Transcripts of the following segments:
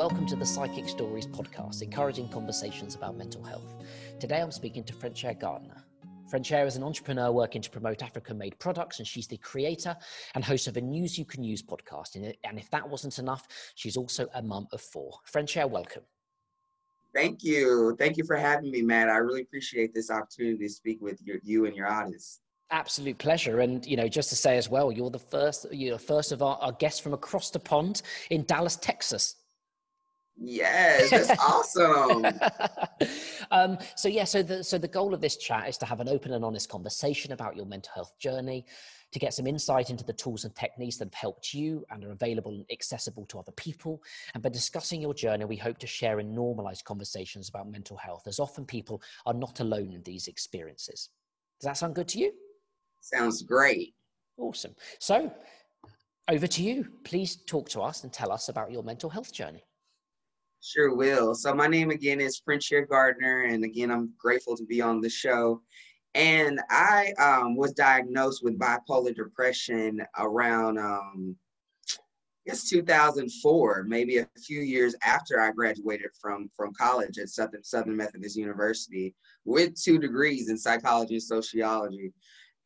Welcome to the Sidekick Stories podcast, encouraging conversations about mental health. Today I'm speaking to Frenchaire Gardner. Frenchaire is an entrepreneur working to promote African made products, and she's the creator and host of a News You Can Use podcast. And if that wasn't enough, she's also a mum of four. Frenchaire, welcome. Thank you. Thank you for having me, Matt. I really appreciate this opportunity to speak with your, you and your audience. Absolute pleasure, and you know, just to say as well, you're the first, you're the first of our, our guests from across the pond in Dallas, Texas. Yes, that's awesome. um, so yeah, so the so the goal of this chat is to have an open and honest conversation about your mental health journey, to get some insight into the tools and techniques that have helped you and are available and accessible to other people. And by discussing your journey, we hope to share and normalize conversations about mental health, as often people are not alone in these experiences. Does that sound good to you? Sounds great. Awesome. So, over to you. Please talk to us and tell us about your mental health journey. Sure will. So, my name again is Frenchaire Gardner, and again, I'm grateful to be on the show. And I um, was diagnosed with bipolar depression around, um, I guess, 2004, maybe a few years after I graduated from from college at Southern Southern Methodist University with two degrees in psychology and sociology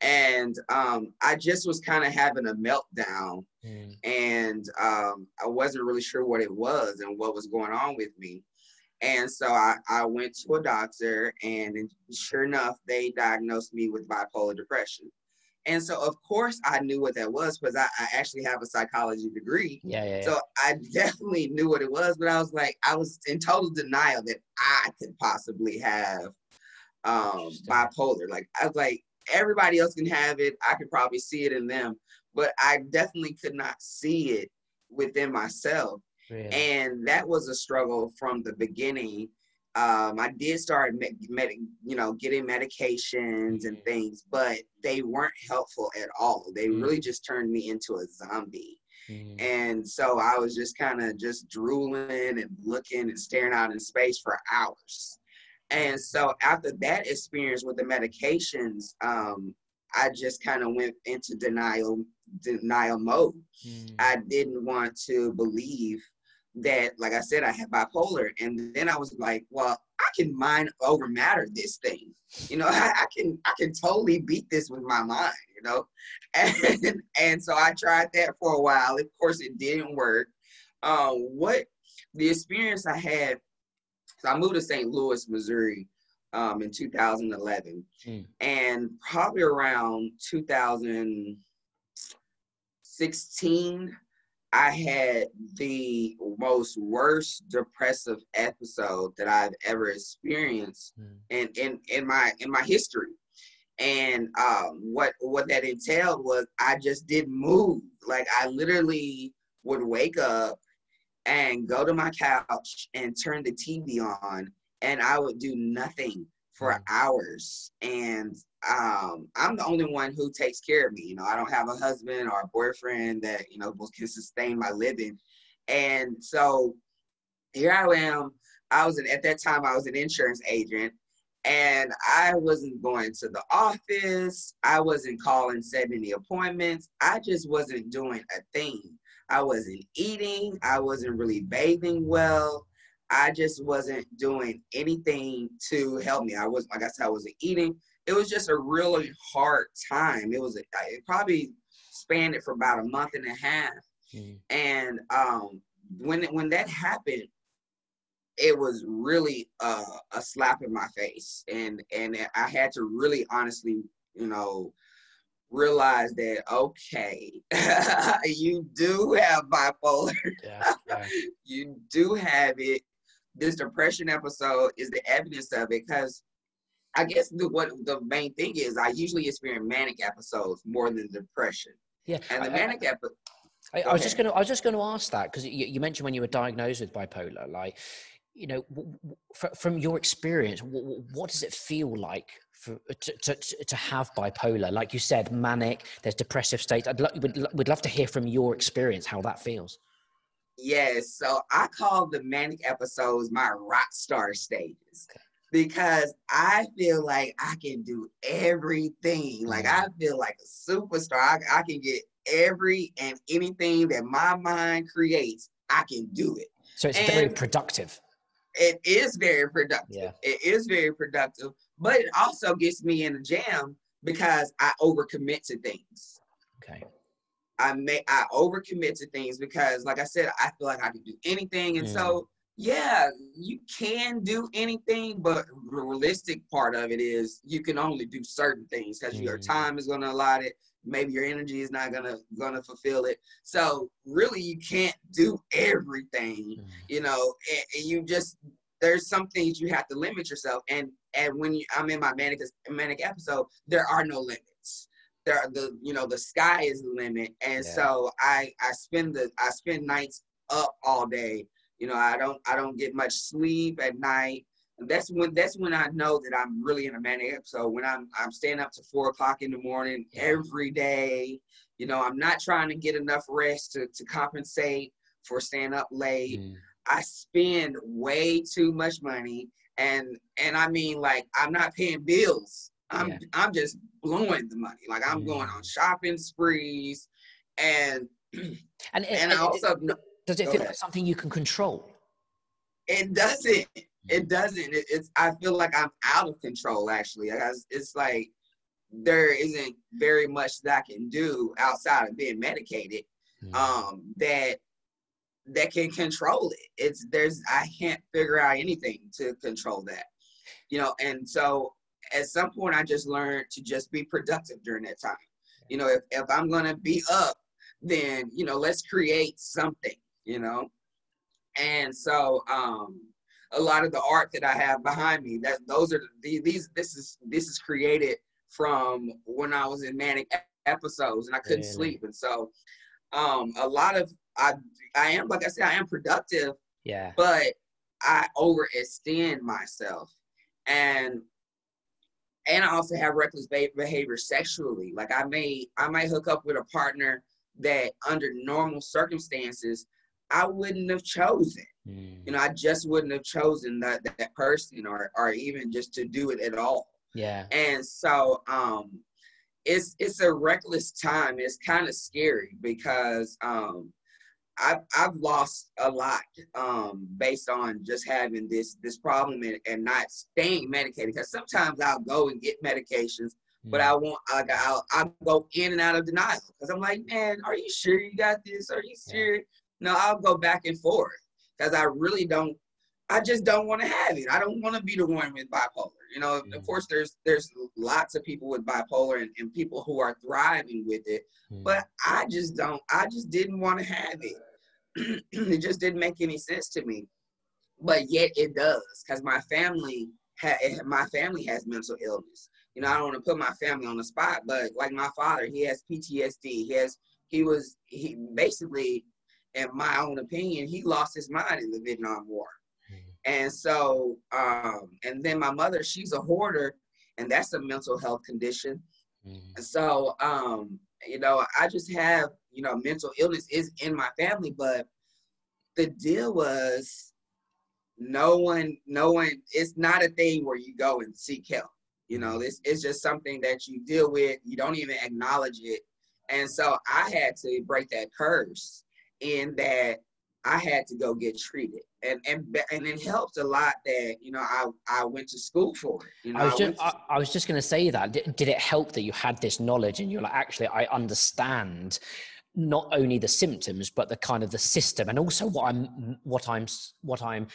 and um, I just was kind of having a meltdown, mm. and um, I wasn't really sure what it was and what was going on with me. And so I, I went to a doctor, and sure enough, they diagnosed me with bipolar depression. And so, of course, I knew what that was because I, I, actually have a psychology degree. Yeah, yeah, yeah, So I definitely knew what it was, but I was like, I was in total denial that I could possibly have um, bipolar. Like, I was like, everybody else can have it. I could probably see it in them, but I definitely could not see it within myself. Really? And that was a struggle from the beginning. Um, I did start, med- med- you know, getting medications mm-hmm. and things, but they weren't helpful at all. They mm-hmm. really just turned me into a zombie. Mm-hmm. And so I was just kind of just drooling and looking and staring out in space for hours. And so after that experience with the medications, um, I just kind of went into denial denial mode. Mm. I didn't want to believe that, like I said, I had bipolar. And then I was like, well, I can mind over matter this thing. You know, I, I can I can totally beat this with my mind, you know. And and so I tried that for a while. Of course it didn't work. Um, what the experience I had so I moved to St. Louis, Missouri um, in 2011. Mm. And probably around 2016, I had the most worst depressive episode that I've ever experienced mm. in, in, in my in my history. And um, what what that entailed was I just didn't move. Like I literally would wake up and go to my couch and turn the TV on, and I would do nothing for mm. hours. And um, I'm the only one who takes care of me. You know, I don't have a husband or a boyfriend that you know can sustain my living. And so here I am. I was an, at that time I was an insurance agent, and I wasn't going to the office. I wasn't calling, setting any appointments. I just wasn't doing a thing. I wasn't eating. I wasn't really bathing well. I just wasn't doing anything to help me. I was, like I said, I wasn't eating. It was just a really hard time. It was, a, it probably spanned it for about a month and a half. Mm. And um, when when that happened, it was really uh, a slap in my face, and and I had to really honestly, you know, realize that okay, you do have bipolar. Yeah, yeah. you do have it. This depression episode is the evidence of it because I guess the, what the main thing is I usually experience manic episodes more than depression. Yeah, and the manic episode. I, I was just going to. I was just going to ask that because you, you, mentioned when you were diagnosed with bipolar, like, you know, from your experience, what does it feel like for, to, to, to have bipolar? Like you said, manic, there's depressive states. I'd lo- would, would love to hear from your experience how that feels. Yes, so I call the manic episodes my rock star stages okay. because I feel like I can do everything. Like I mm. feel like a superstar. I, I can get every and anything that my mind creates, I can do it. So it's and very productive. It is very productive. Yeah. It is very productive, but it also gets me in a jam because I overcommit to things. Okay. I may I overcommit to things because, like I said, I feel like I can do anything, and mm. so yeah, you can do anything, but the realistic part of it is you can only do certain things because mm. your time is going to allot it. Maybe your energy is not gonna gonna fulfill it. So really, you can't do everything. Mm. You know, and, and you just there's some things you have to limit yourself. And and when you, I'm in my manic manic episode, there are no limits. There the you know the sky is the limit. And yeah. so i i spend the i spend nights up all day. You know i don't i don't get much sleep at night. That's when that's when i know that i'm really in a manic episode. When i'm i'm staying up to four o'clock in the morning yeah. every day. You know i'm not trying to get enough rest to, to compensate for staying up late. Mm. i spend way too much money and and i mean like i'm not paying bills I'm yeah. I'm just blowing the money. Like I'm mm. going on shopping sprees, and and, and I also does it feel ahead. like something you can control? It doesn't. It doesn't. It, it's. I feel like I'm out of control. Actually, it's, it's like there isn't very much that I can do outside of being medicated. Mm. Um, that that can control it. It's there's I can't figure out anything to control that. You know, and so at some point I just learned to just be productive during that time. You know, if, if I'm gonna be up, then you know, let's create something, you know. And so um a lot of the art that I have behind me, that those are the, these this is this is created from when I was in manic episodes and I couldn't sleep. And so um a lot of I I am like I said, I am productive. Yeah. But I overextend myself. And and I also have reckless behavior sexually. Like I may I might hook up with a partner that under normal circumstances I wouldn't have chosen. Mm. You know, I just wouldn't have chosen that that person or or even just to do it at all. Yeah. And so um it's it's a reckless time. It's kind of scary because um I've I've lost a lot um, based on just having this this problem and, and not staying medicated. Because sometimes I'll go and get medications, mm. but I won't. Like I'll I'll go in and out of denial because I'm like, man, are you sure you got this? Are you sure? Yeah. No, I'll go back and forth because I really don't. I just don't want to have it. I don't want to be the one with bipolar. You know, mm. of course, there's there's lots of people with bipolar and, and people who are thriving with it, mm. but I just don't. I just didn't want to have it. it just didn't make any sense to me. But yet it does, because my family ha- my family has mental illness. You know, I don't want to put my family on the spot, but like my father, he has PTSD. He has he was he basically, in my own opinion, he lost his mind in the Vietnam War. And so, um, and then my mother, she's a hoarder, and that's a mental health condition. Mm-hmm. So, um, you know, I just have you know, mental illness is in my family, but the deal was no one, no one, it's not a thing where you go and seek help. You know, this is just something that you deal with. You don't even acknowledge it. And so I had to break that curse in that I had to go get treated, and and and it helped a lot that you know I I went to school for it. You know, I was just I, I, was just going to say that. Did, did it help that you had this knowledge and you're like, actually, I understand not only the symptoms but the kind of the system and also what i'm what i'm what i'm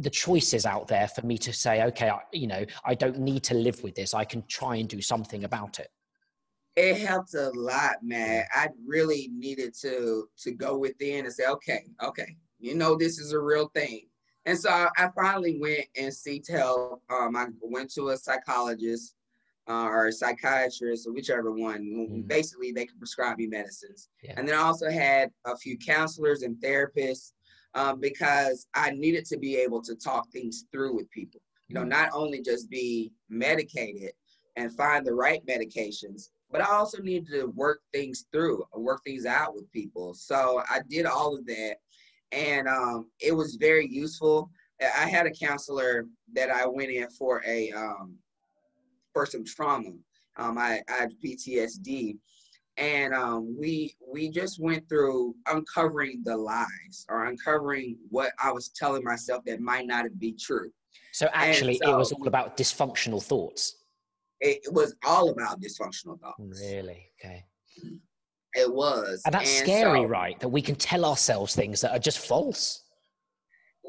the choices out there for me to say okay I, you know i don't need to live with this i can try and do something about it it helped a lot man i really needed to to go within and say okay okay you know this is a real thing and so i, I finally went and seeked help um, i went to a psychologist uh, or a psychiatrist or whichever one. Mm. Basically, they can prescribe me medicines. Yeah. And then I also had a few counselors and therapists um, because I needed to be able to talk things through with people. You know, mm. not only just be medicated and find the right medications, but I also needed to work things through, work things out with people. So I did all of that, and um, it was very useful. I had a counselor that I went in for a um, for some trauma. Um, I, I had PTSD, and um, we we just went through uncovering the lies or uncovering what I was telling myself that might not be true. So actually, so, it was all about dysfunctional thoughts. It was all about dysfunctional thoughts. Really? Okay. It was. And that's and scary, so, right? That we can tell ourselves things that are just false.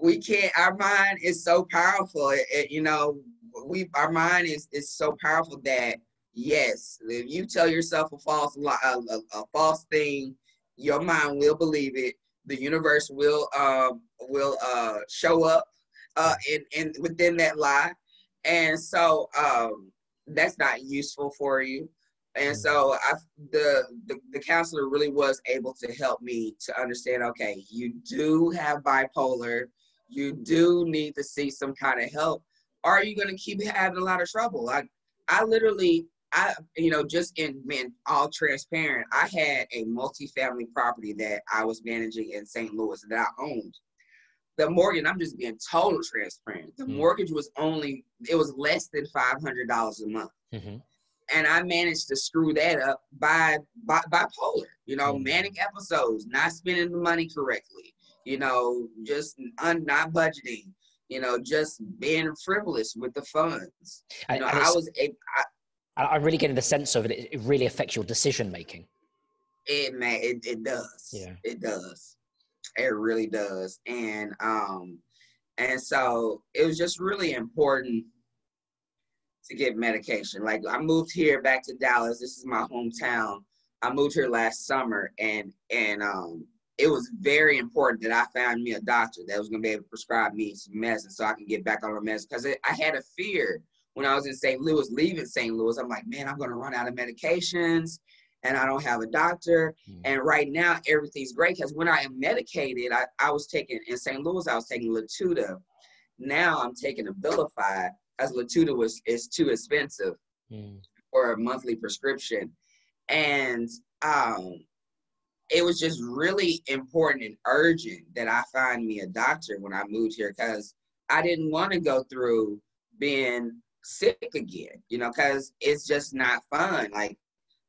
We can't. Our mind is so powerful. It, it, you know, we our mind is is so powerful that yes, if you tell yourself a false a, a, a false thing, your mind will believe it. The universe will um will uh show up uh in, in within that lie. And so um that's not useful for you. And mm. so I the, the the counselor really was able to help me to understand, okay, you do have bipolar, you do need to see some kind of help. Are you gonna keep having a lot of trouble? I I literally I, you know, just in being all transparent, I had a multi-family property that I was managing in St. Louis that I owned. The mortgage, I'm just being total transparent. The mm-hmm. mortgage was only, it was less than $500 a month. Mm-hmm. And I managed to screw that up by, by bipolar, you know, mm-hmm. manic episodes, not spending the money correctly, you know, just un, not budgeting, you know, just being frivolous with the funds. You know, I was, a, I, I'm really getting the sense of it. It really affects your decision making. It man, it, it does. Yeah, it does. It really does. And um, and so it was just really important to get medication. Like I moved here back to Dallas. This is my hometown. I moved here last summer, and and um, it was very important that I found me a doctor that was going to be able to prescribe me some medicine so I can get back on the medicine because I had a fear when I was in St. Louis, leaving St. Louis, I'm like, man, I'm going to run out of medications and I don't have a doctor. Mm. And right now, everything's great because when I am medicated, I, I was taking in St. Louis, I was taking Latuda. Now I'm taking Abilify as Latuda was is too expensive mm. for a monthly prescription. And um, it was just really important and urgent that I find me a doctor when I moved here because I didn't want to go through being sick again, you know, because it's just not fun. Like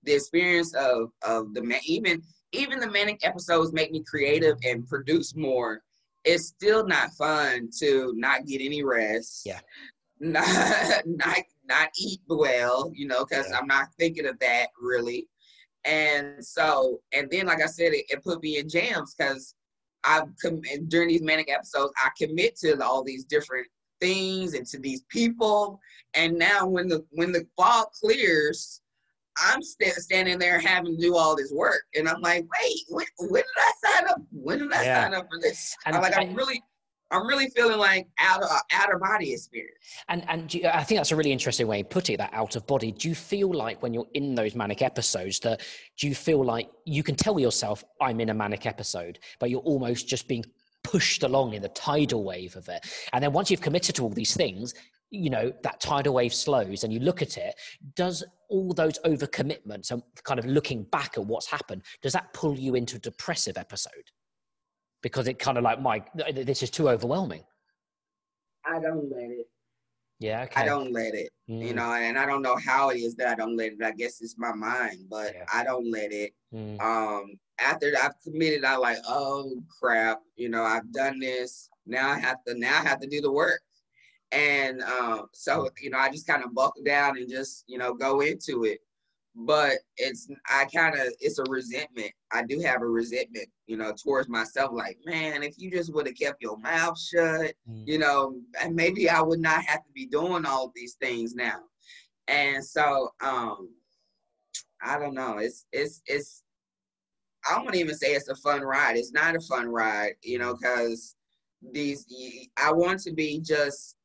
the experience of of the even even the manic episodes make me creative and produce more. It's still not fun to not get any rest. Yeah. Not not not eat well, you know, because yeah. I'm not thinking of that really. And so, and then like I said, it, it put me in jams because I during these manic episodes, I commit to all these different things and to these people. And now when the when the fog clears, I'm st- standing there having to do all this work, and I'm like, wait, when, when did I sign up? When did I yeah. sign up for this? And I'm like, I, am really. I'm really feeling like out of out of body experience. And and you, I think that's a really interesting way to put it. That out of body. Do you feel like when you're in those manic episodes that do you feel like you can tell yourself I'm in a manic episode, but you're almost just being pushed along in the tidal wave of it. And then once you've committed to all these things, you know, that tidal wave slows and you look at it, does all those overcommitments and kind of looking back at what's happened, does that pull you into a depressive episode? Because it kind of like, my, this is too overwhelming. I don't let it. Yeah, okay. I don't let it. Mm. You know, and I don't know how it is that I don't let it. I guess it's my mind, but yeah. I don't let it. Mm. Um, after I've committed, I like, oh crap, you know, I've done this. Now I have to now I have to do the work. And um, so, you know, I just kind of buckle down and just, you know, go into it. But it's I kind of it's a resentment. I do have a resentment, you know, towards myself. Like, man, if you just would have kept your mouth shut, mm. you know, and maybe I would not have to be doing all these things now. And so, um, I don't know. It's it's it's I don't even say it's a fun ride. It's not a fun ride, you know, because these I want to be just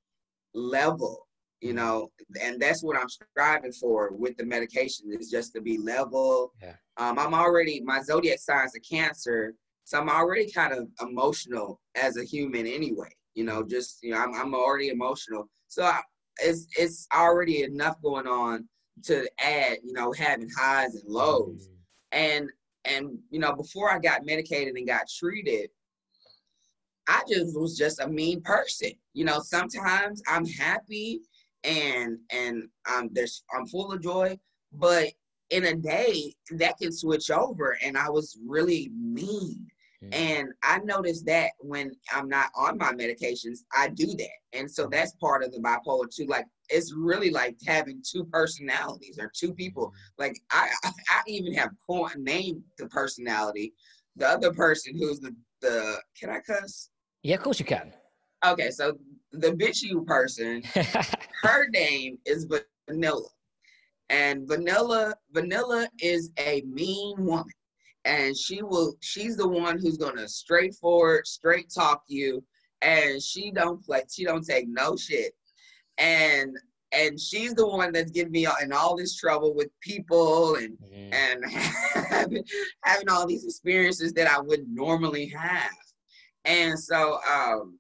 level, you know, and that's what I'm striving for with the medication is just to be level. Yeah. Um, I'm already my zodiac sign is a Cancer, so I'm already kind of emotional as a human anyway. You know, just you know, I'm I'm already emotional, so I, it's it's already enough going on to add, you know, having highs and lows. Mm. And and, you know, before I got medicated and got treated, I just was just a mean person. You know, sometimes I'm happy and and I'm there's I'm full of joy, but in a day that can switch over and I was really mean. Mm-hmm. And I noticed that when I'm not on my medications, I do that. And so that's part of the bipolar too. Like it's really like having two personalities or two people. Mm-hmm. Like I, I even have named the personality. The other person who's the the can I cuss? Yeah, of course you can. Okay, so the bitch you person, her name is Vanilla. And Vanilla, Vanilla is a mean woman. And she will, she's the one who's gonna straightforward, straight talk you. And she don't play, she don't take no shit. And and she's the one that's getting me in all this trouble with people and mm-hmm. and having, having all these experiences that I would normally have. And so um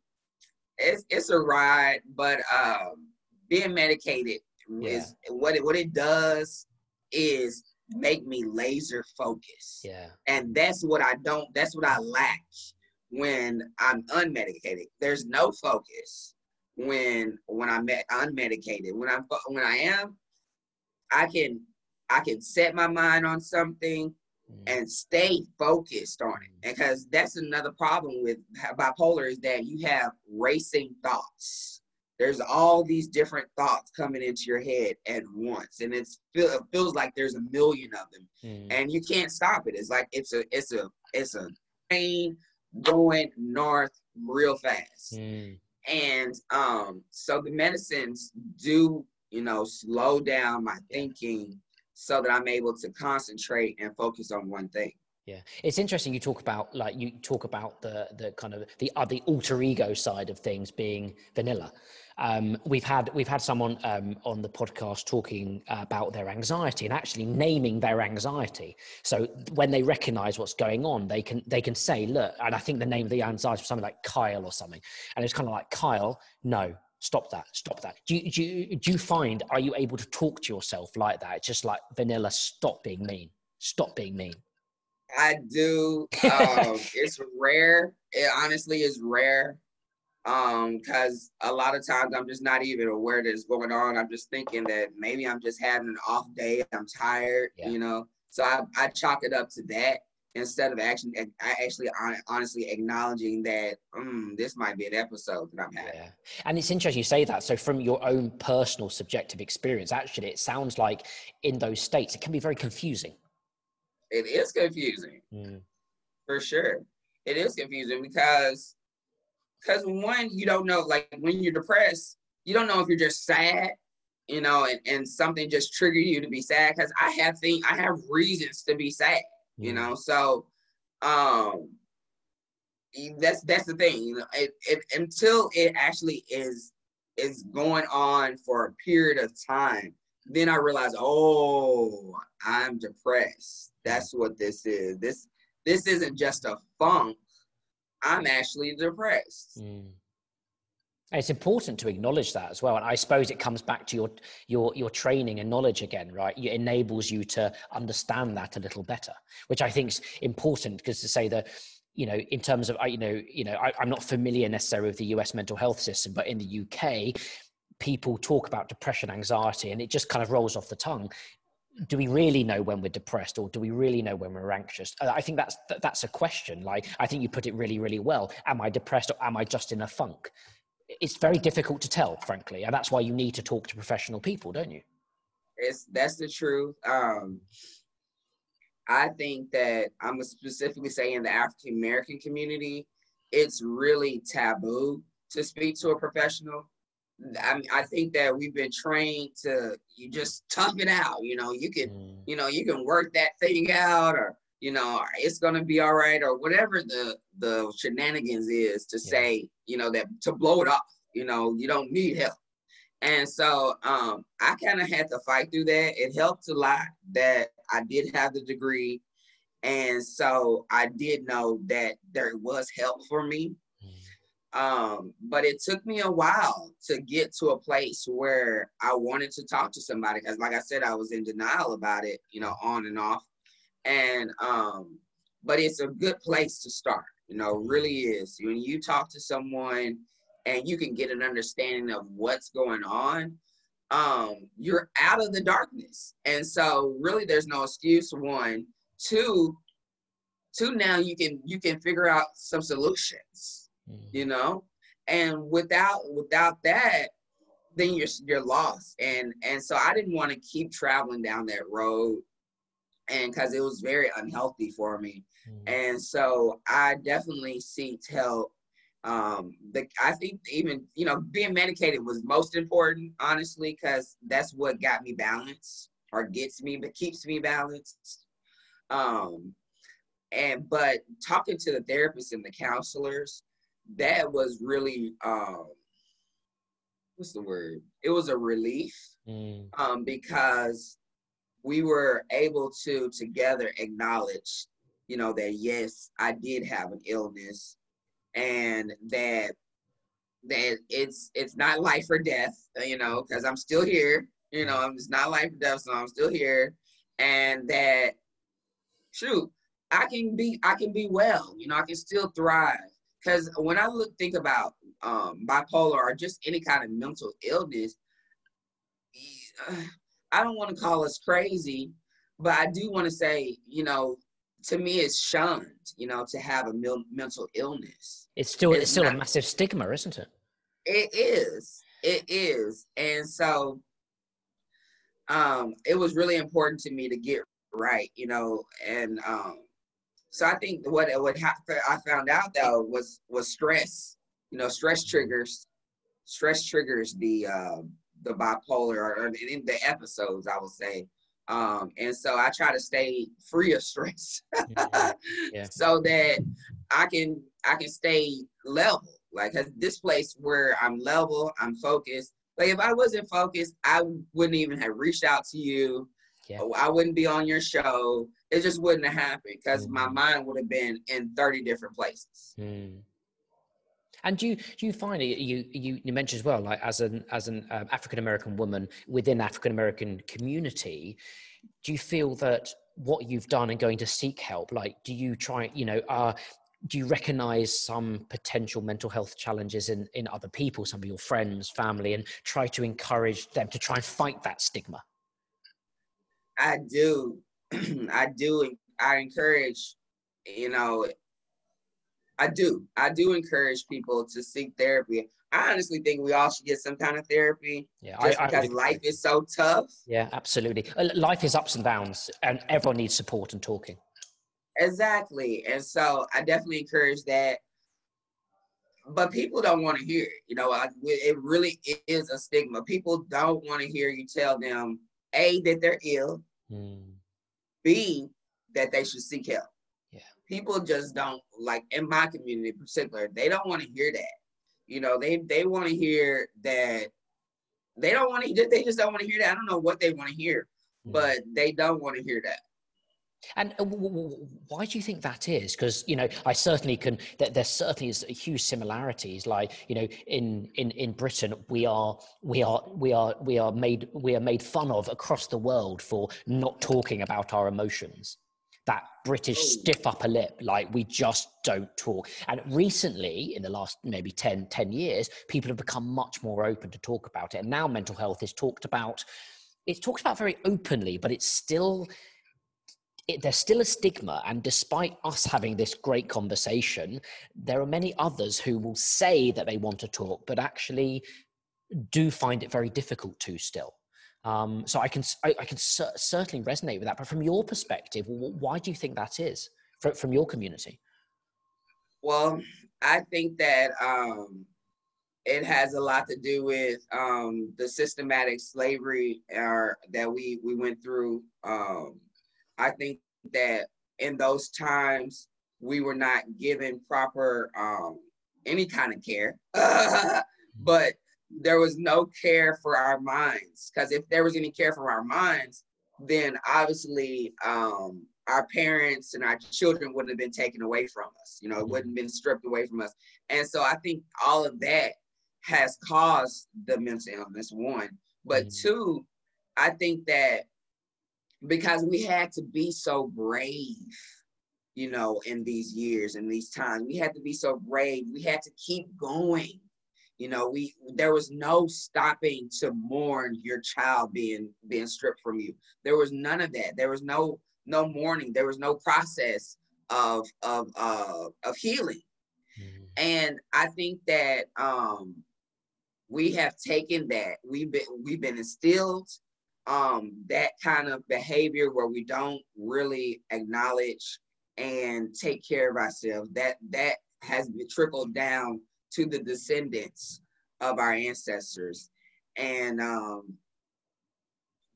it's it's a ride, but um being medicated yeah. is what it what it does is make me laser focused. Yeah. And that's what I don't that's what I lack when I'm unmedicated. There's no focus when when I'm unmedicated. When I'm when I am, I can I can set my mind on something. And stay focused on it. Because that's another problem with bipolar is that you have racing thoughts there's all these different thoughts coming into your head at once and it's it feels like there's a million of them mm. and you can't stop it it's like it's a it's a it's a train going north real fast mm. and um so the medicines do you know slow down my thinking so that i'm able to concentrate and focus on one thing yeah, it's interesting. You talk about like you talk about the the kind of the uh, the alter ego side of things being vanilla. Um, we've had we've had someone um, on the podcast talking about their anxiety and actually naming their anxiety. So when they recognise what's going on, they can they can say, "Look," and I think the name of the anxiety was something like Kyle or something, and it's kind of like Kyle, no, stop that stop that do you, do you do you find are you able to talk to yourself like that it's just like vanilla stop being mean stop being mean I do. Um, it's rare. It honestly is rare. Um, cause a lot of times I'm just not even aware that it's going on. I'm just thinking that maybe I'm just having an off day. I'm tired, yeah. you know. So I, I chalk it up to that instead of actually I actually honestly acknowledging that mm, this might be an episode that I'm having. Yeah. And it's interesting you say that. So from your own personal subjective experience, actually, it sounds like in those states it can be very confusing it is confusing mm. for sure. It is confusing because because one, you don't know, like when you're depressed, you don't know if you're just sad, you know, and, and something just triggered you to be sad. Cause I have things, I have reasons to be sad. You know. So um that's that's the thing, you know, it, it until it actually is is going on for a period of time, then I realize, oh, I'm depressed. That's what this is. This this isn't just a funk. I'm actually depressed. Mm. It's important to acknowledge that as well, and I suppose it comes back to your your your training and knowledge again, right? It enables you to understand that a little better, which I think is important because to say that you know in terms of you know you know I, i'm not familiar necessarily with the us mental health system but in the uk people talk about depression anxiety and it just kind of rolls off the tongue. Do we really know when we're depressed or do we really know when we're anxious? Uh, i think that's that's a question. Like i think you put it really really well. Am i depressed or am i just in a funk it's very difficult to tell frankly and that's why you need to talk to professional people don't you it's that's the truth um i think that i'm specifically saying in the african american community it's really taboo to speak to a professional I mean, I think that we've been trained to you just tough it out. You know, you can, mm. you know, you can work that thing out, or you know, it's gonna be all right, or whatever the the shenanigans is to yeah. say, you know, that to blow it off. You know, you don't need help. And so um, I kind of had to fight through that. It helped a lot that I did have the degree. And so I did know that there was help for me. Um, but it took me a while to get to a place where I wanted to talk to somebody because, like I said, I was in denial about it, you know, on and off. And um, but it's a good place to start, you know, really is. When you talk to someone and you can get an understanding of what's going on, um, you're out of the darkness. And so really there's no excuse, one. Two, two now you can you can figure out some solutions, mm-hmm. you know? And without without that, then you're you're lost. And and so I didn't want to keep traveling down that road and because it was very unhealthy for me. Mm-hmm. And so I definitely seeked help um the i think even you know being medicated was most important honestly because that's what got me balanced or gets me but keeps me balanced um and but talking to the therapists and the counselors that was really um what's the word it was a relief mm. um because we were able to together acknowledge you know that yes i did have an illness and that that it's it's not life or death, you know, because I'm still here. You know, it's not life or death, so I'm still here, and that shoot, I can be I can be well. You know, I can still thrive. Because when I look think about um, bipolar or just any kind of mental illness, I don't want to call us crazy, but I do want to say, you know, to me it's shunned you know to have a mil- mental illness. It's still it's, it's still not, a massive stigma isn't it? It is. It is. And so um it was really important to me to get right you know and um so i think what what i found out though was was stress you know stress triggers stress triggers the uh, the bipolar or, in the episodes i would say um, and so I try to stay free of stress yeah. Yeah. so that I can I can stay level. Like this place where I'm level, I'm focused. Like if I wasn't focused, I wouldn't even have reached out to you. Yeah. I wouldn't be on your show. It just wouldn't have happened because mm. my mind would have been in 30 different places. Mm. And do you do you find? You you, you mentioned as well, like as an as an um, African American woman within African American community, do you feel that what you've done and going to seek help, like, do you try, you know, uh, do you recognize some potential mental health challenges in in other people, some of your friends, family, and try to encourage them to try and fight that stigma? I do, I do. I encourage, you know, I do. I do encourage people to seek therapy. I honestly think we all should get some kind of therapy. Yeah, just I, because I life is so tough. Yeah, absolutely. Uh, life is ups and downs, and everyone needs support and talking. Exactly, and so I definitely encourage that. But people don't want to hear it. You know, I, it really is a stigma. People don't want to hear you tell them a that they're ill, mm. b that they should seek help people just don't like in my community in particular they don't want to hear that you know they they want to hear that they don't want to they just don't want to hear that i don't know what they want to hear hmm. but they don't want to hear that and uh, why do you think that is? Because you know, I certainly can. There certainly is huge similarities. Like you know, in in in Britain, we are we are we are we are made we are made fun of across the world for not talking about our emotions that British oh. stiff upper lip, like we just don't talk. And recently, in the last maybe 10, 10 years, people have become much more open to talk about it. And now mental health is talked about, it's talked about very openly, but it's still, it, there's still a stigma. And despite us having this great conversation, there are many others who will say that they want to talk, but actually do find it very difficult to still. Um, so I can I, I can cer- certainly resonate with that. But from your perspective, why do you think that is from, from your community? Well, I think that um, it has a lot to do with um, the systematic slavery uh, that we we went through. Um, I think that in those times we were not given proper um, any kind of care, but there was no care for our minds. Because if there was any care for our minds, then obviously um, our parents and our children wouldn't have been taken away from us. You know, it wouldn't have been stripped away from us. And so I think all of that has caused the mental illness, one. But mm-hmm. two, I think that because we had to be so brave, you know, in these years and these times, we had to be so brave. We had to keep going You know, we there was no stopping to mourn your child being being stripped from you. There was none of that. There was no no mourning. There was no process of of uh, of healing. Mm-hmm. And I think that um, we have taken that. We've been we've been instilled um, that kind of behavior where we don't really acknowledge and take care of ourselves. That that has been trickled down to the descendants of our ancestors, and um,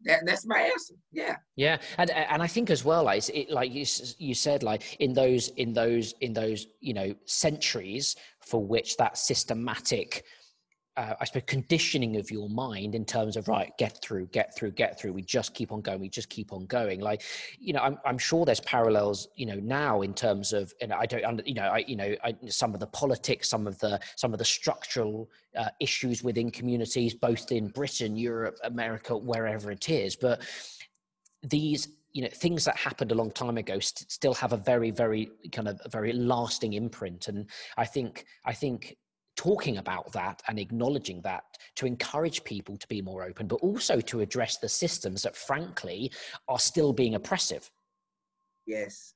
that, that's my answer. Yeah. Yeah, and and I think as well, like it, like you you said, like in those in those in those you know centuries for which that systematic uh, I suppose, conditioning of your mind in terms of right, get through, get through, get through. We just keep on going. We just keep on going. Like, you know, I'm, I'm sure there's parallels, you know, now in terms of, and I don't, you know, I, you know, I, some of the politics, some of the, some of the structural uh, issues within communities, both in Britain, Europe, America, wherever it is. But these you know things that happened a long time ago st- still have a very very kind of very lasting imprint and i think i think talking about that and acknowledging that to encourage people to be more open, but also to address the systems that, frankly, are still being oppressive. Yes.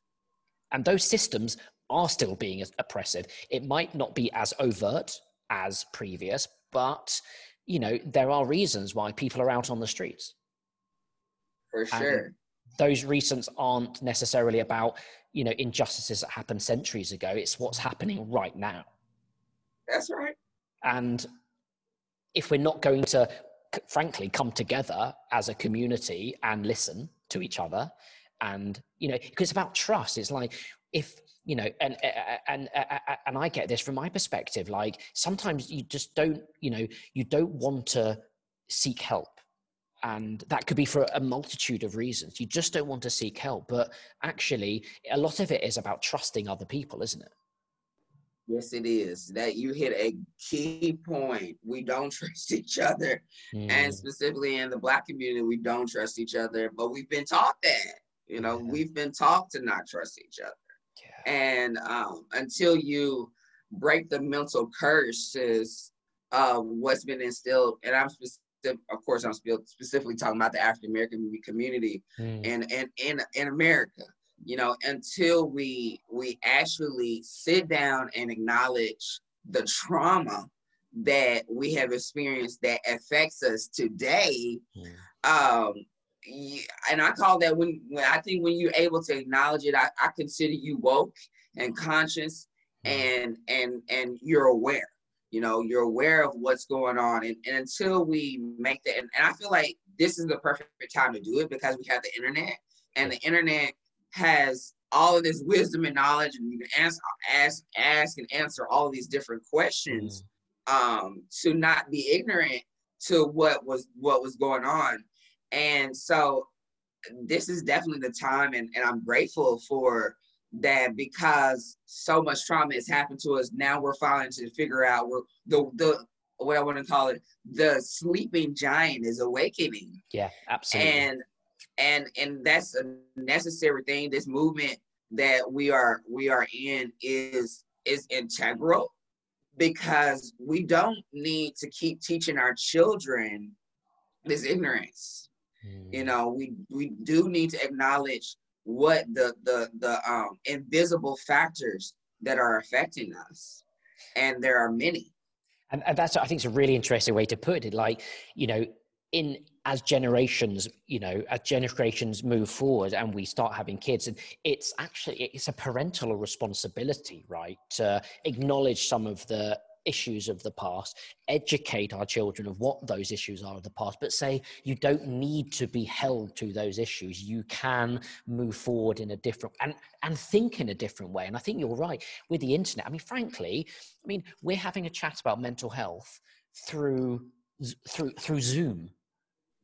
And those systems are still being oppressive. It might not be as overt as previous, but you know there are reasons why people are out on the streets. For sure. And those reasons aren't necessarily about you know injustices that happened centuries ago. It's what's happening right now. That's right. And if we're not going to, frankly, come together as a community and listen to each other, and you know, because it's about trust. It's like if you know, and and and I get this from my perspective. Like sometimes you just don't, you know, you don't want to seek help and that could be for a multitude of reasons you just don't want to seek help but actually a lot of it is about trusting other people isn't it Yes, it is. That you hit a key point. We don't trust each other. Mm. And specifically in the black community, we don't trust each other, but we've been taught that. You know, yeah. we've been taught to not trust each other. Yeah. And um, until you break the mental curses of what's been instilled, and I'm specific, of course, I'm specifically talking about the African American community mm. and, and in, in America you know until we we actually sit down and acknowledge the trauma that we have experienced that affects us today mm. um and i call that when, when i think when you're able to acknowledge it i, I consider you woke and conscious mm. and and and you're aware you know you're aware of what's going on and, and until we make that and, and i feel like this is the perfect time to do it because we have the internet and the internet has all of this wisdom and knowledge, and you can ask, ask, ask, and answer all of these different questions. Mm. Um, to not be ignorant to what was what was going on, and so this is definitely the time, and, and I'm grateful for that because so much trauma has happened to us. Now we're finally to figure out we're the the what I want to call it the sleeping giant is awakening. Yeah, absolutely. And and and that's a necessary thing. This movement that we are we are in is is integral because we don't need to keep teaching our children this ignorance. Mm. you know we we do need to acknowledge what the the the um invisible factors that are affecting us. And there are many. And, and that's i think it's a really interesting way to put it. Like you know in as generations you know as generations move forward and we start having kids and it's actually it's a parental responsibility right to acknowledge some of the issues of the past educate our children of what those issues are of the past but say you don't need to be held to those issues. You can move forward in a different and and think in a different way. And i think you're right with the internet. I mean frankly i mean we're having a chat about mental health through through through zoom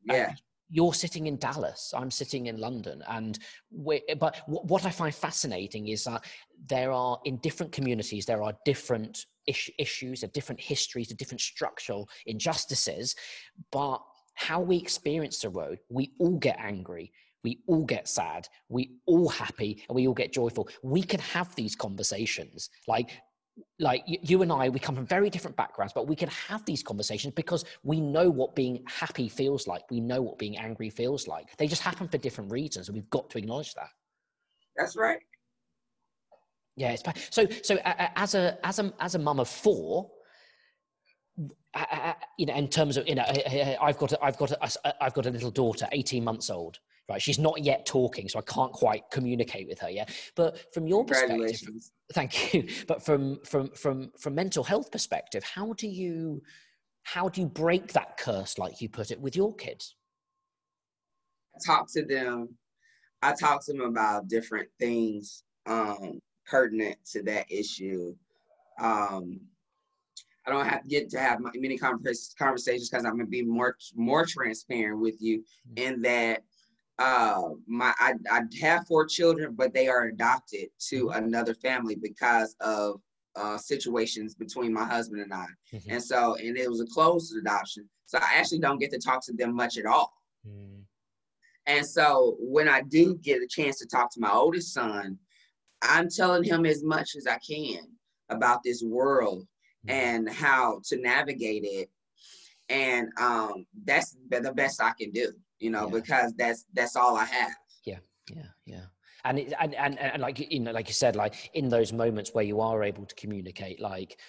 yeah. you're sitting in Dallas, I'm sitting in London, and we but what I find fascinating is that there are in different communities there are different is- issues, of different histories, of different structural injustices, but how we experience the road, we all get angry, we all get sad, we all happy, and we all get joyful. We can have these conversations. Like like you and I, we come from very different backgrounds, but we can have these conversations because we know what being happy feels like. We know what being angry feels like. They just happen for different reasons, and we've got to acknowledge that. That's right. Yeah, it's so so. as a as a as a mum of four, you know, in terms of you know, I've got a, I've got a, I've got a little daughter, eighteen months old. Right, she's not yet talking, so I can't quite communicate with her yet. But from your perspective, thank you. But from from from from mental health perspective, how do you how do you break that curse, like you put it, with your kids? Talk to them. I talk to them about different things um, pertinent to that issue. Um, I don't have to get to have many conversations because I'm gonna be more more transparent with you mm-hmm. in that uh, my I, I have four children, but they are adopted to mm-hmm. another family because of uh, situations between my husband and I, mm-hmm. and so and it was a closed adoption, so I actually don't get to talk to them much at all. Mm. And so when I do get a chance to talk to my oldest son, I'm telling him as much as I can about this world mm-hmm. and how to navigate it. And um, that's the best I can do, you know, yeah. because that's that's all I have. Yeah, yeah, yeah. And, it, and and and like you know, like you said, like in those moments where you are able to communicate, like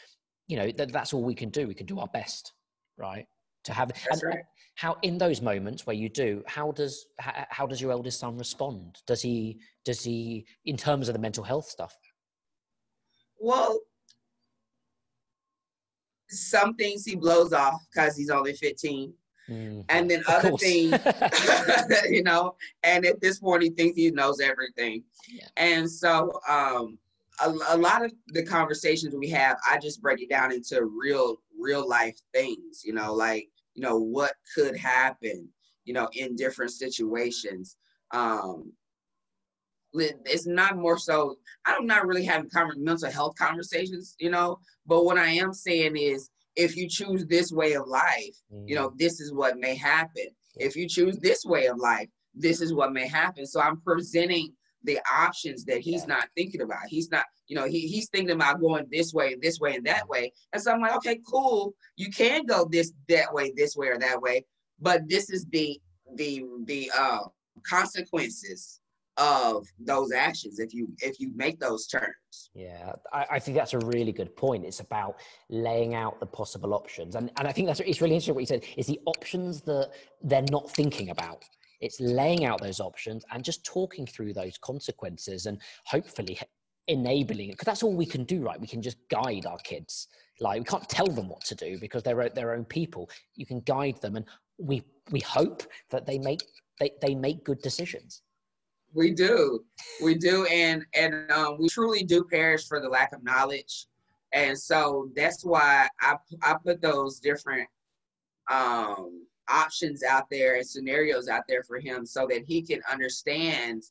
you know, that, that's all we can do. We can do our best, right? To have that's and, right how in those moments where you do how does how, how does your eldest son respond does he does he in terms of the mental health stuff well some things he blows off because he's only 15 mm, and then other things you know and at this point he thinks he knows everything. Yeah. and so um a, a lot of the conversations we have i just break it down into real real life things you know like you know what could happen you know in different situations. Um it's not more so i'm not really having mental health conversations you know but what i am saying is if you choose this way of life mm-hmm. you know mm-hmm. this is what may happen if you choose this way of life this is what may happen so i'm presenting the options that he's yeah. not thinking about. He's not, you know, he, he's thinking about going this way, this way, and that way. And so I'm like, okay, cool. You can go this that way, this way, or that way, but this is the the the uh, consequences of those actions if you if you make those turns. Yeah I, I, think that's a really good point. It's about laying out the possible options. And and i think that's it's really interesting what you said is the options that they're not thinking about. It's laying out those options and just talking through those consequences and hopefully enabling it because that's all we can do right? We can just guide our kids. Like we can't tell them what to do because they're their own people. You can guide them and we we hope that they make they, they make good decisions we do. We do and and um, we truly do perish for the lack of knowledge. And so that's why i i put those different um options out there and scenarios out there for him so that he can understand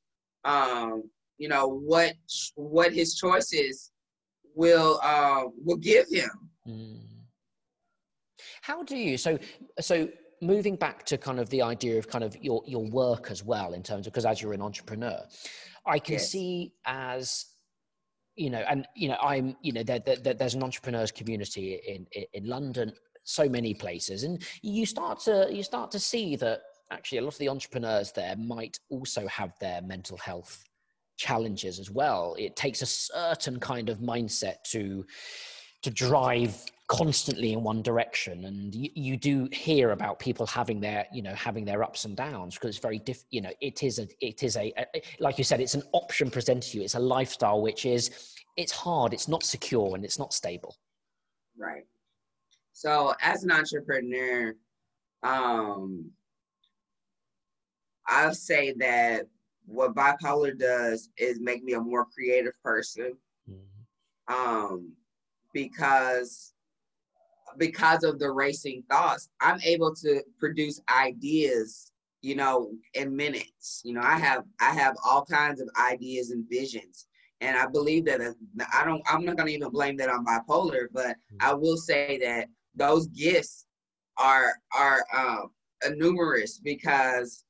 um, you know what what his choices will uh, will give him. Mm. how do you so so moving back to kind of the idea of kind of your your work as well in terms of because as you're an entrepreneur i can yes. see as you know and you know i'm you know there, there, there's an entrepreneurs community in, in in london so many places and you start to you start to see that actually a lot of the entrepreneurs there might also have their mental health challenges as well it takes a certain kind of mindset to to drive constantly in one direction and you, you do hear about people having their you know having their ups and downs because it's very diff you know it is a it is a, a like you said it's an option presented to you it's a lifestyle which is it's hard it's not secure and it's not stable right so as an entrepreneur, um, I'll say that what bipolar does is make me a more creative person. Mm-hmm. Um, because because of the racing thoughts, I'm able to produce ideas, you know, in minutes. You know, I have I have all kinds of ideas and visions. And I believe that uh, I don't I'm not gonna even blame that on bipolar, but mm-hmm. I will say that those gifts are are um, numerous because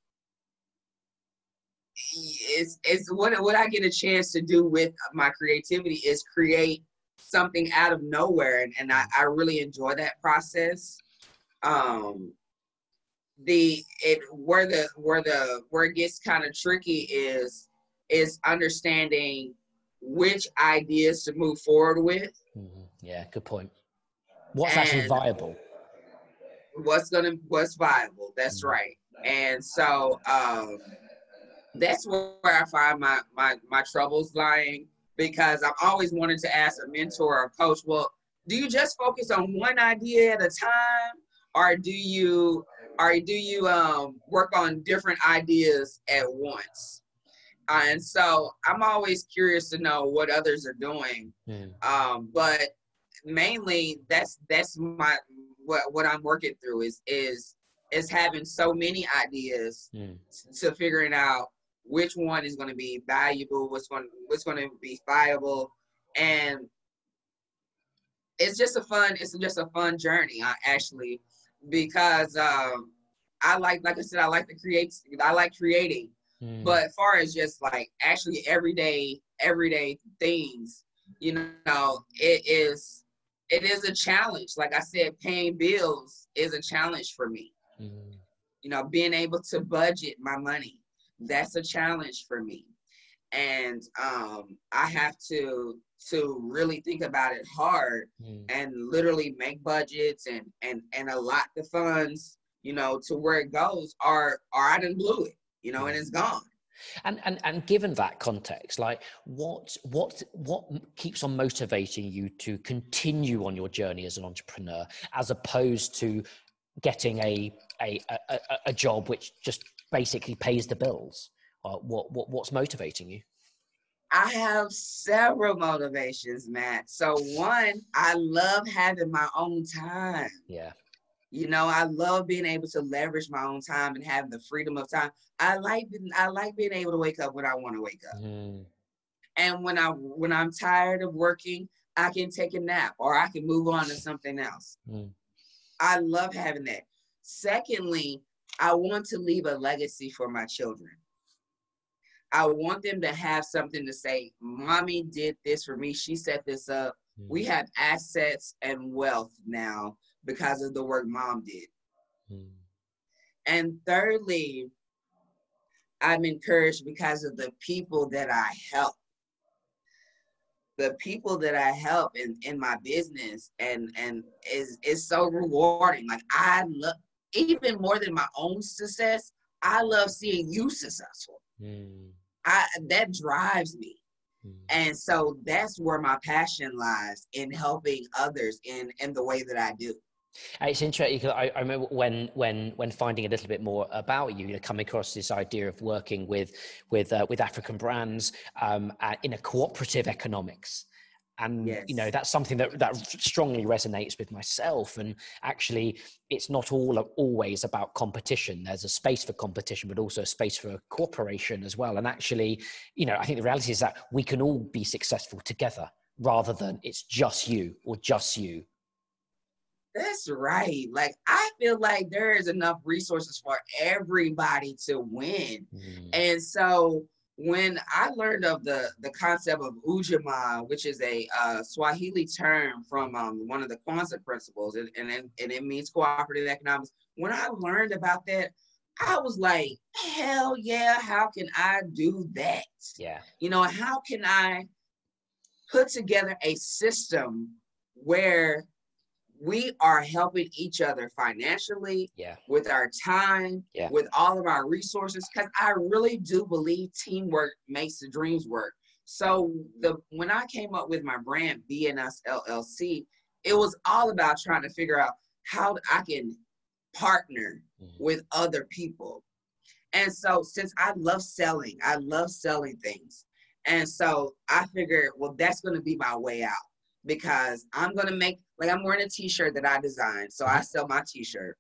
it's it's what what I get a chance to do with my creativity is create something out of nowhere and, and I, I really enjoy that process. Um the it where the where the where it gets kind of tricky is is understanding which ideas to move forward with. Mm-hmm. yeah good point. What's actually viable? What's gonna what's viable? That's mm-hmm. right. And so um that's where i find my my my troubles lying because i'm always wanting to ask a mentor or a coach well do you just focus on one idea at a time or do you or do you um, work on different ideas at once? Uh, and so I'm always curious to know what others are doing. Mm. Um, but mainly that's that's my what what I'm working through is is is having so many ideas mm. to figuring out which one is going to be valuable, what's going what's going to be viable, and it's just a fun it's just a fun journey. I actually because um, I like, like I said, I like to create. I like creating, mm. but as far as just like actually everyday, everyday things, you know, it is, it is a challenge. Like I said, paying bills is a challenge for me. Mm. You know, being able to budget my money, that's a challenge for me, and um, I have to to really think about it hard mm. and literally make budgets and and and allot the funds you know to where it goes or or i didn't blew it you know and it's gone and and and given that context like what what what keeps on motivating you to continue on your journey as an entrepreneur as opposed to getting a a a, a job which just basically pays the bills uh, what what what's motivating you I have several motivations, Matt. So one, I love having my own time. Yeah. You know, I love being able to leverage my own time and have the freedom of time. I like I like being able to wake up when I want to wake up. Mm. And when I when I'm tired of working, I can take a nap or I can move on to something else. Mm. I love having that. Secondly, I want to leave a legacy for my children. I want them to have something to say. Mommy did this for me. She set this up. Mm-hmm. We have assets and wealth now because of the work mom did. Mm-hmm. And thirdly, I'm encouraged because of the people that I help. The people that I help in, in my business and and is is so rewarding. Like I love even more than my own success, I love seeing you successful. Mm. I that drives me. Mm-hmm. And so that's where my passion lies in helping others in in the way that I do. It's interesting because I, I, remember when when when finding a little bit more about you, you know, coming across this idea of working with with uh, with African brands um, in a cooperative economics and yes. you know that's something that that strongly resonates with myself. And actually it's not all always about competition. There's a space for competition but also a space for cooperation as well. And actually you know i think the reality is that we can all be successful together rather than it's just you or just you. That's right. Like i feel like there is enough resources for everybody to win. Mm. and so when I learned of the the concept of ujamaa, which is a uh, Swahili term from um, one of the Kwanzaa principles, and, and, and it means cooperative economics. When I learned about that, I was like, hell yeah, how can I do that? Yeah. You know, how can I put together a system where we are helping each other financially, yeah. with our time, yeah. with all of our resources, because I really do believe teamwork makes the dreams work. So the when I came up with my brand BNS LLC, it was all about trying to figure out how I can partner mm-hmm. with other people. And so since I love selling, I love selling things. And so I figured, well, that's going to be my way out because I'm gonna make like I'm wearing a t-shirt that I designed, so I mm-hmm. sell my t-shirt.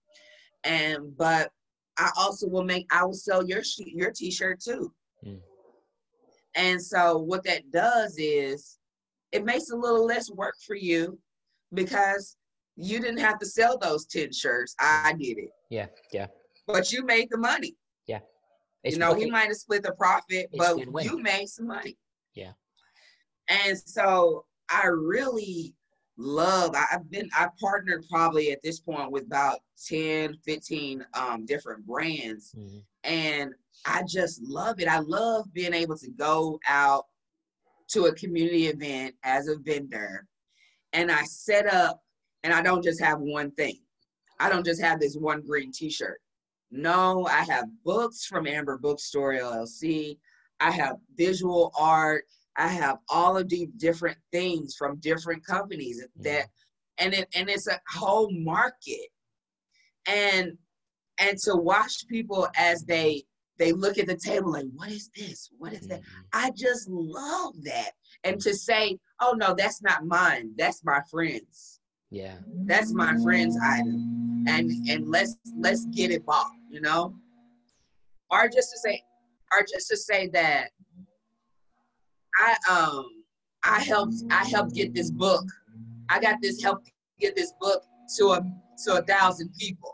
And but I also will make I will sell your your t-shirt too. Mm. And so what that does is it makes a little less work for you because you didn't have to sell those 10 shirts. I did it. Yeah, yeah. But you made the money. Yeah. It's you know, he might have split the profit, but you made some money. Yeah. And so I really love I've been I've partnered probably at this point with about 10, 15 um, different brands. Mm-hmm. And I just love it. I love being able to go out to a community event as a vendor and I set up and I don't just have one thing. I don't just have this one green t-shirt. No, I have books from Amber Bookstore LLC. I have visual art. I have all of these different things from different companies that and it and it's a whole market. And and to watch people as they they look at the table like, what is this? What is that? Mm-hmm. I just love that. And to say, oh no, that's not mine. That's my friend's. Yeah. That's my friend's item. And and let's let's get it bought, you know? Or just to say, or just to say that I um I helped I helped get this book. I got this help get this book to a to a thousand people.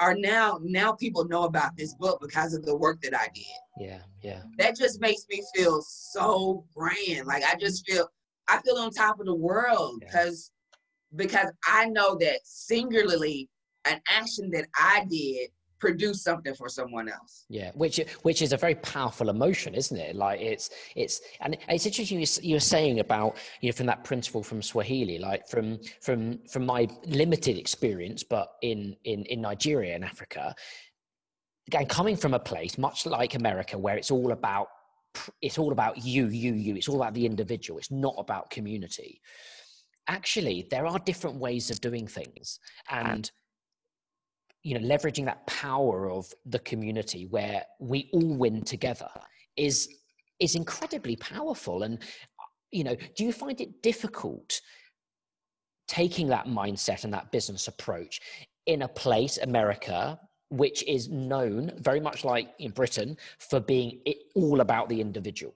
Are now now people know about this book because of the work that I did. Yeah, yeah. That just makes me feel so grand. Like I just feel I feel on top of the world because yeah. because I know that singularly an action that I did produce something for someone else. Yeah which which is a very powerful emotion isn't it? Like it's it's and it's interesting you, are saying about you know from that principle from swahili like from from from my limited experience but in in in nigeria and africa again coming from a place much like america where it's all about it's all about you you you it's all about the individual it's not about community. Actually there are different ways of doing things and you know leveraging that power of the community where we all win together is is incredibly powerful. And you know do you find it difficult taking that mindset and that business approach in a place america which is known very much like in britain for being all about the individual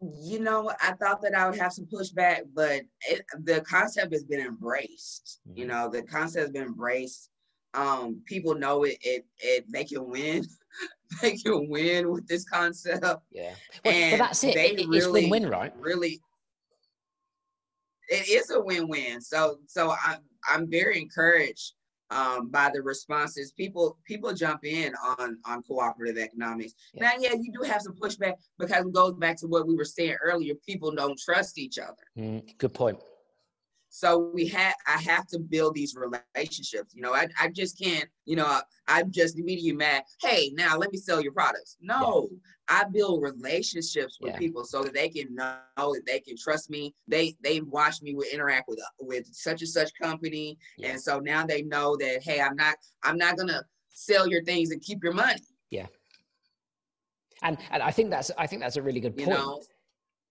you know, I thought that I would have some pushback, but it, the concept has been embraced. Mm-hmm. You know, the concept has been embraced. Um, people know it. It, it they can win. they can win with this concept. Yeah, well, and but that's it. They it, it's really, win-win, right? Really, it is a win-win. So, so I'm I'm very encouraged um, by the responses. People people jump in on on cooperative economics. Yeah. Now, yeah, you do have some pushback because it goes back to what we were saying earlier. People don't trust each other. Mm, good point. So we had I have to build these relationships. You know, I, I just can't, you know, I, I'm just immediately mad. Hey, now let me sell your products. No, yeah. I build relationships with yeah. people so that they can know that they can trust me. They they watch me with interact with with such and such company. Yeah. And so now they know that hey, I'm not I'm not gonna sell your things and keep your money. Yeah. And and I think that's I think that's a really good point. You know?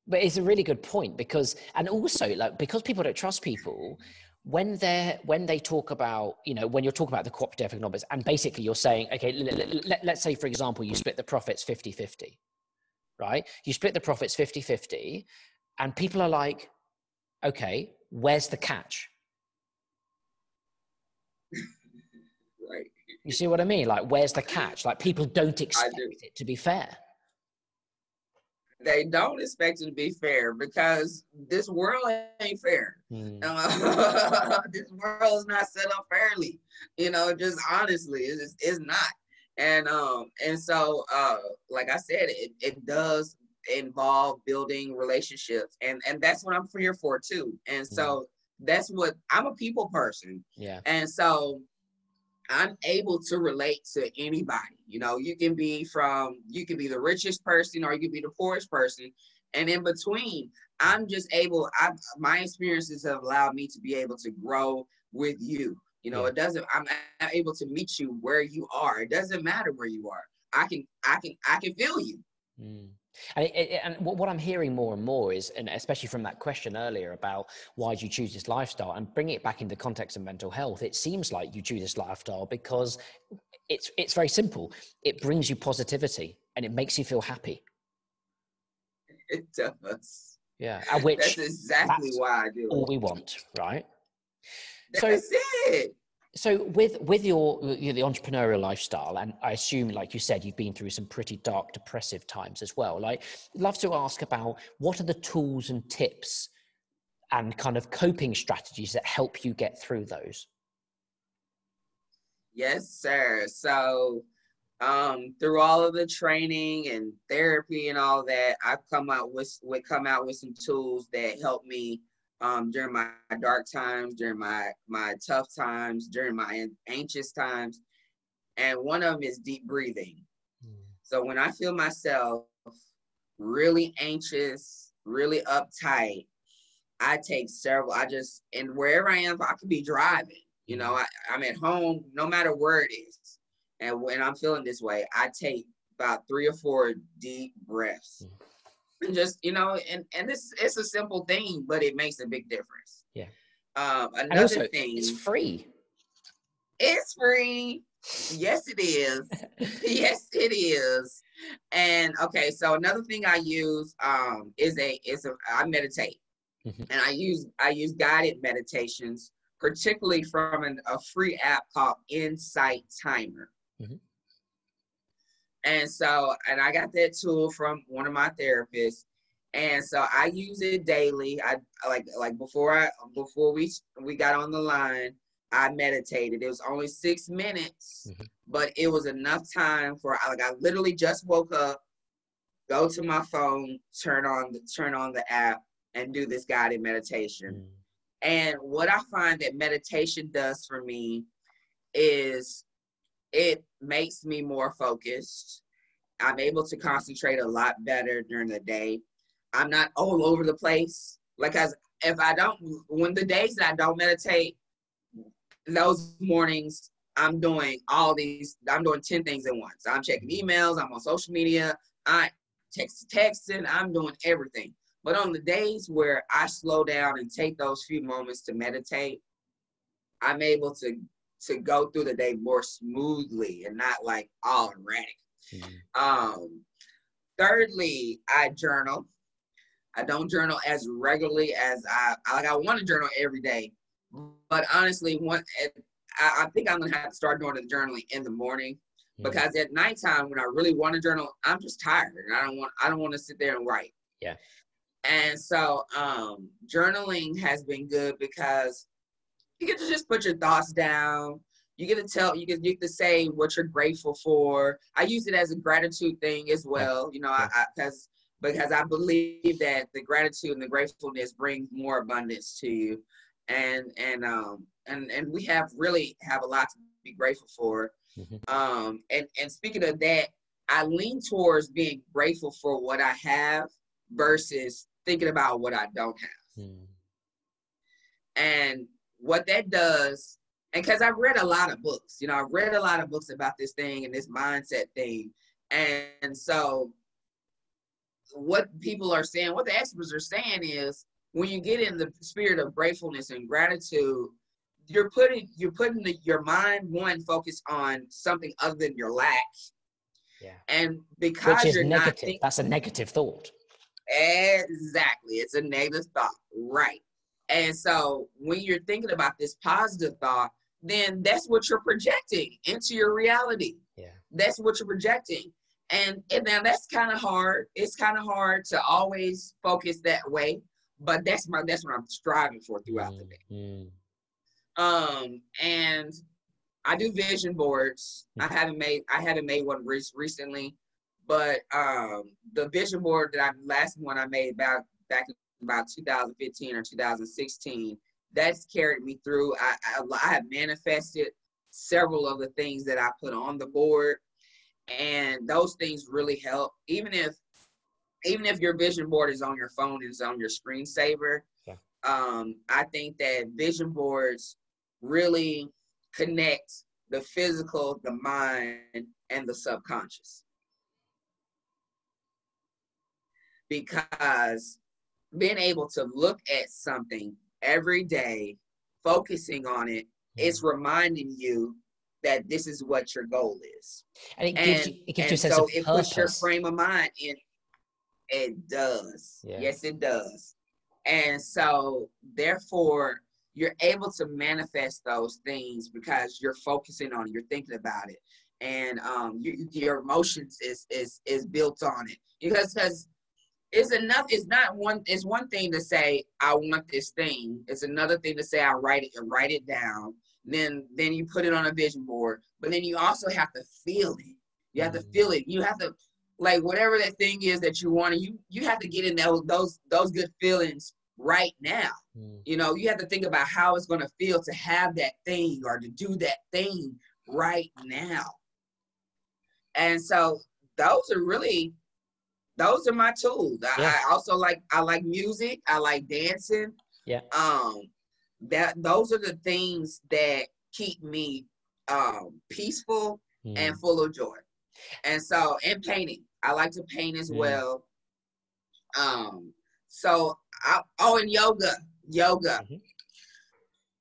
But it's a really good point because and also like because people don't trust people when they're when they talk about you know when you're talking about the cooperative economics and basically you're saying okay let, let, let's say for example you split the profits 50 50 right? You split the profits 50 50 and people are like okay where's the catch? Right you see what i mean? Like where's the catch? Like people don't expect it to be fair they don't expect it to be fair because this world ain't fair. Mm. Uh, this world is not set up fairly. You know, just honestly, it's it's not. And um and so uh like I said, it, it does involve building relationships and and that's what I'm here for too. And so mm. that's what I'm a people person. Yeah. And so I'm able to relate to anybody. You know, you can be from, you can be the richest person or you can be the poorest person. And in between, I'm just able, I my experiences have allowed me to be able to grow with you. You know, yeah. it doesn't, I'm able to meet you where you are. It doesn't matter where you are. I can, I can, I can feel you. Mm. And, it, and what I'm hearing more and more is, and especially from that question earlier about why do you choose this lifestyle, and bringing it back into the context of mental health, it seems like you choose this lifestyle because it's it's very simple. It brings you positivity and it makes you feel happy. It does. Yeah, which that's exactly that's why I do. All we want, right? That's so, it. So with with your, the entrepreneurial lifestyle and i assume like you said you've been through some pretty dark depressive times as well like love to ask about what are the tools and tips and kind of coping strategies that help you get through those? Yes sir. So um, through all of the training and therapy and all that i've come out with, with come out with some tools that help me um, during my dark times, during my my tough times, during my anxious times, and one of them is deep breathing. Mm. So when I feel myself really anxious, really uptight, I take several. I just and wherever I am, I could be driving. You know, I, I'm at home, no matter where it is. And when I'm feeling this way, I take about three or four deep breaths. Mm just you know and and this it's a simple thing but it makes a big difference. Yeah. Um another also, thing it's free. It's free. Yes it is. Yes it is. And okay so another thing i use um is a is a i meditate. Mm-hmm. and i use i use guided meditations particularly from an, a free app called insight timer. Mm-hmm. And so, and I got that tool from one of my therapists. And so I use it daily. I like like before I before we we got on the line, I meditated. It was only six minutes, mm-hmm. but it was enough time for like I literally just woke up, go to my phone, turn on the turn on the app, and do this guided meditation. Mm-hmm. And what I find that meditation does for me is it makes me more focused. I'm able to concentrate a lot better during the day. I'm not all over the place. Like as if I don't when the days that I don't meditate, those mornings I'm doing all these, I'm doing 10 things at once. I'm checking emails, I'm on social media, I text texting, I'm doing everything. But on the days where I slow down and take those few moments to meditate, I'm able to to go through the day more smoothly and not like all erratic. Mm-hmm. Um, thirdly, I journal. I don't journal as regularly as I like. I want to journal every day, but honestly, one I, I think I'm gonna have to start doing the journaling in the morning mm-hmm. because at nighttime when I really want to journal, I'm just tired and I don't want I don't want to sit there and write. Yeah. And so um, journaling has been good because you get to just put your thoughts down. You get to tell, you get, you get to say what you're grateful for. I use it as a gratitude thing as well, you know, I, because because I believe that the gratitude and the gratefulness brings more abundance to you, and and um and and we have really have a lot to be grateful for. Mm-hmm. Um, and and speaking of that, I lean towards being grateful for what I have versus thinking about what I don't have. Mm. And what that does, and because I've read a lot of books, you know, I've read a lot of books about this thing and this mindset thing. And so, what people are saying, what the experts are saying is when you get in the spirit of gratefulness and gratitude, you're putting you're putting the, your mind one focus on something other than your lack. Yeah. And because Which is you're negative. not thinking, that's a negative thought. Exactly. It's a negative thought. Right. And so when you're thinking about this positive thought, then that's what you're projecting into your reality. Yeah. That's what you're projecting. And, and now that's kind of hard. It's kind of hard to always focus that way, but that's my that's what I'm striving for throughout mm-hmm. the day. Mm-hmm. Um, and I do vision boards. Mm-hmm. I haven't made I haven't made one re- recently, but um, the vision board that I last one I made back back about 2015 or 2016 that's carried me through. I, I, I have manifested several of the things that i put on the board and those things really help. Even if even if your vision board is on your phone and is on your screensaver yeah. um, i think that vision boards really connect the physical the mind and the subconscious. Because being able to look at something every day, focusing on it, mm-hmm. reminding you that this is what your goal is. And it gives and, you, it gives you a sense so of it purpose. puts your frame of mind in. It does. Yeah. Yes, it does. And so, therefore, you're able to manifest those things because you're focusing on it, you're thinking about it, and um, you, your emotions is is is built on it. Because because it's enough. It's not one. It's one thing to say I want this thing. It's another thing to say I write it and write it down. Then then you put it on a vision board. But then you also have to feel it. You have to mm. feel it. You have to like whatever that thing is that you want. You you have to get in those those those good feelings right now. Mm. You know, you have to think about how it's going to feel to have that thing or to do that thing right now. And so those are really those are my tools. I. I also like I like music. I like dancing. Yeah. Um that those are the things that keep me um peaceful mm. and full of joy. And so and painting. I like to paint as mm. well. Um so I, oh, and yoga, yoga. Mm-hmm.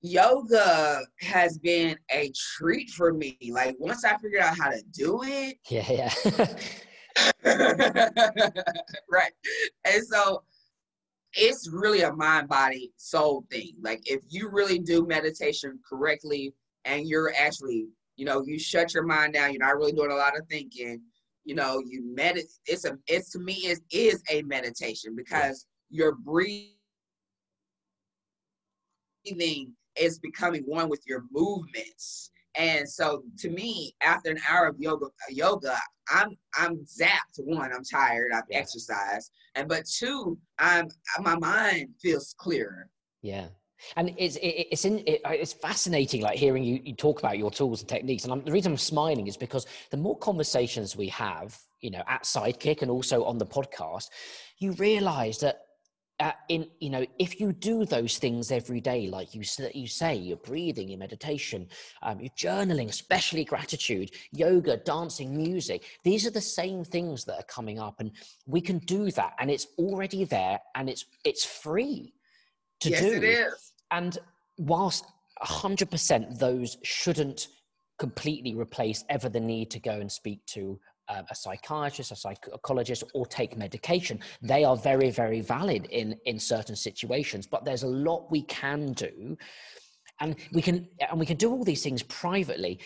Yoga has been a treat for me. Like once I figured out how to do it. Yeah, yeah. right. And so it's really a mind, body, soul thing. Like if you really do meditation correctly and you're actually, you know, you shut your mind down, you're not really doing a lot of thinking, you know, you medit it's a it's to me it is a meditation because your breathing is becoming one with your movements. And so to me, after an hour of yoga, yoga, I'm I'm zapped. One, I'm tired. I've yeah. exercised, and but two, I'm my mind feels clearer. Yeah, and it's it, it's in it, uh, it's fascinating, like hearing you, you talk about your tools and techniques. And I'm, the reason I'm smiling is because the more conversations we have, you know, at Sidekick and also on the podcast, you realize that uh, in you know if you do those things every day like you you say your breathing your meditation um, your journaling especially gratitude yoga dancing music these are the same things that are coming up and we can do that and it's already there and it's it's free to yes, do. it is. And whilst 100% those shouldn't completely replace ever the need to go and speak to uh, a psychiatrist, a psychologist, or take medication. They are very, very valid in in certain situations. But there's a lot we can do, and we can and we can do all these things privately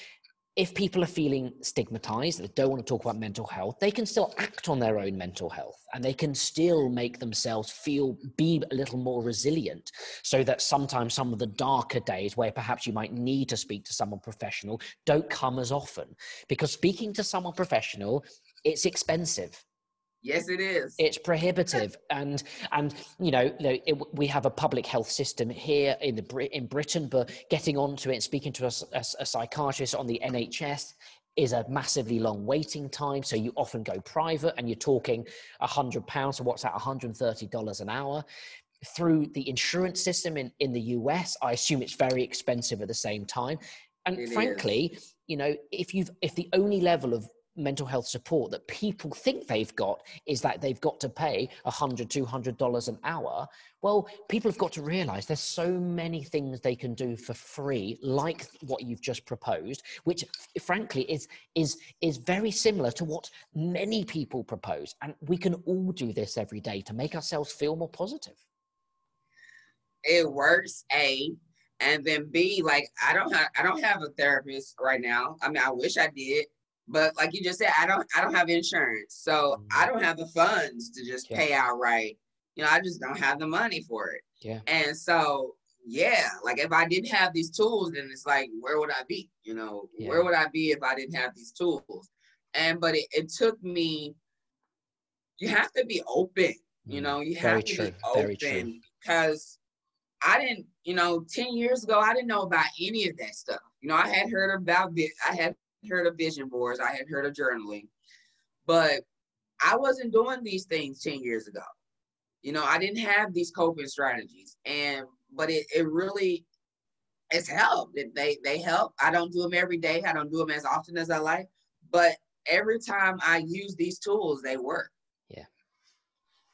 if people are feeling stigmatized, they don't want to talk about mental health, they can still act on their own mental health and they can still make themselves feel, be a little more resilient so that sometimes some of the darker days where perhaps you might need to speak to someone professional don't come as often. Because speaking to someone professional, it's expensive. Yes, it is. It's prohibitive, and and you know, it, we have a public health system here in the in Britain, but getting onto it, and speaking to a, a, a psychiatrist on the NHS is a massively long waiting time. So you often go private, and you're talking a hundred pounds. So what's that? One hundred and thirty dollars an hour. Through the insurance system in, in the US, I assume it's very expensive at the same time. And it frankly, is. you know, if you've if the only level of mental health support that people think they've got is that they've got to pay a hundred, two hundred dollars an hour. Well, people have got to realize there's so many things they can do for free, like what you've just proposed, which frankly is is is very similar to what many people propose. And we can all do this every day to make ourselves feel more positive. It works, A. And then B, like I don't have I don't have a therapist right now. I mean, I wish I did but like you just said, I don't I don't have insurance. So mm-hmm. I don't have the funds to just yeah. pay outright. You know, I just don't have the money for it. Yeah. And so yeah, like if I didn't have these tools, then it's like, where would I be? You know, yeah. where would I be if I didn't have these tools? And but it, it took me, you have to be open, you mm. know, you have to true. be open because I didn't, you know, 10 years ago, I didn't know about any of that stuff. You know, I had heard about this, I had heard of vision boards, I had heard of journaling, but I wasn't doing these things 10 years ago. You know, I didn't have these coping strategies. And but it, it really it's helped. They they help. I don't do them every day. I don't do them as often as I like, but every time I use these tools, they work.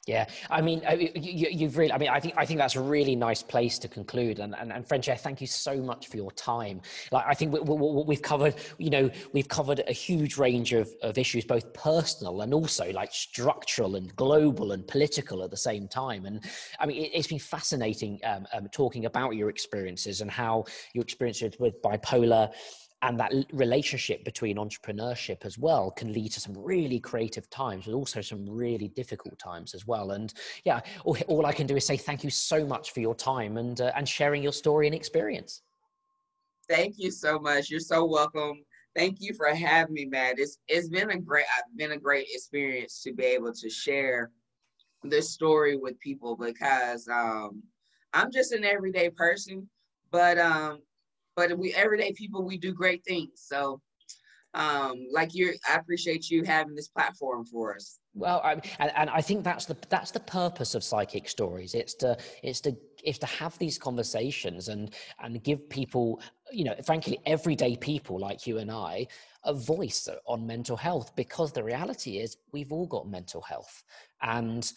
Yeah. I mean, uh, you, have really. I mean, I think I think that's a really nice place to conclude. And and, and thank you so much for your time. Like, I think we, we, we've covered, you know, we've covered a huge range of, of issues, both personal and also like structural and global and political at the same time. And I mean, it, has been fascinating um, um, talking about your experiences and how your experiences with bipolar and that relationship between entrepreneurship as well can lead to some really creative times but also some really difficult times as well. And yeah all, all i can do is say thank you so much for your time and uh, and sharing your story and experience. Thank you so much. You're so welcome. Thank you for having me matt it's it's been a great I've been a great experience to be able to share this story with people because um i'm just an everyday person but um but we everyday people we do great things. So um like you i appreciate you having this platform for us. Well I, and, and i think that's the that's the purpose of Sidekick Stories. It's to it's to it's to have these conversations and and give people you know frankly everyday people like you and i a voice on mental health because the reality is we've all got mental health. And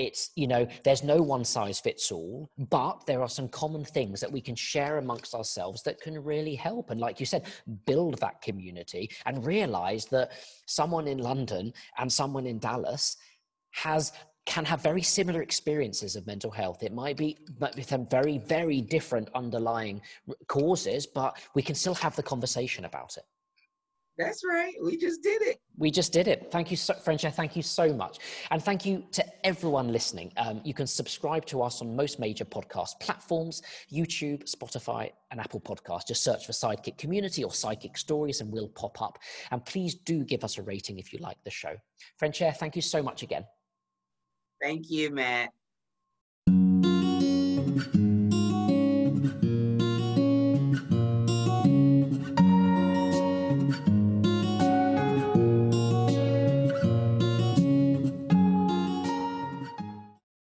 it's you know there's no one size fits all but there are some common things that we can share amongst ourselves that can really help and like you said build that community and realize that someone in london and someone in dallas has can have very similar experiences of mental health. It might be, might be some very, very different underlying causes, but we can still have the conversation about it. That's right. We just did it. We just did it. Thank you, so. Thank you so much. And thank you to everyone listening. Um, you can subscribe to us on most major podcast platforms YouTube, Spotify, and Apple Podcasts. Just search for Sidekick Community or Sidekick Stories and we'll pop up. And please do give us a rating if you like the show. Frenchaire, thank you so much again. Thank you, Matt.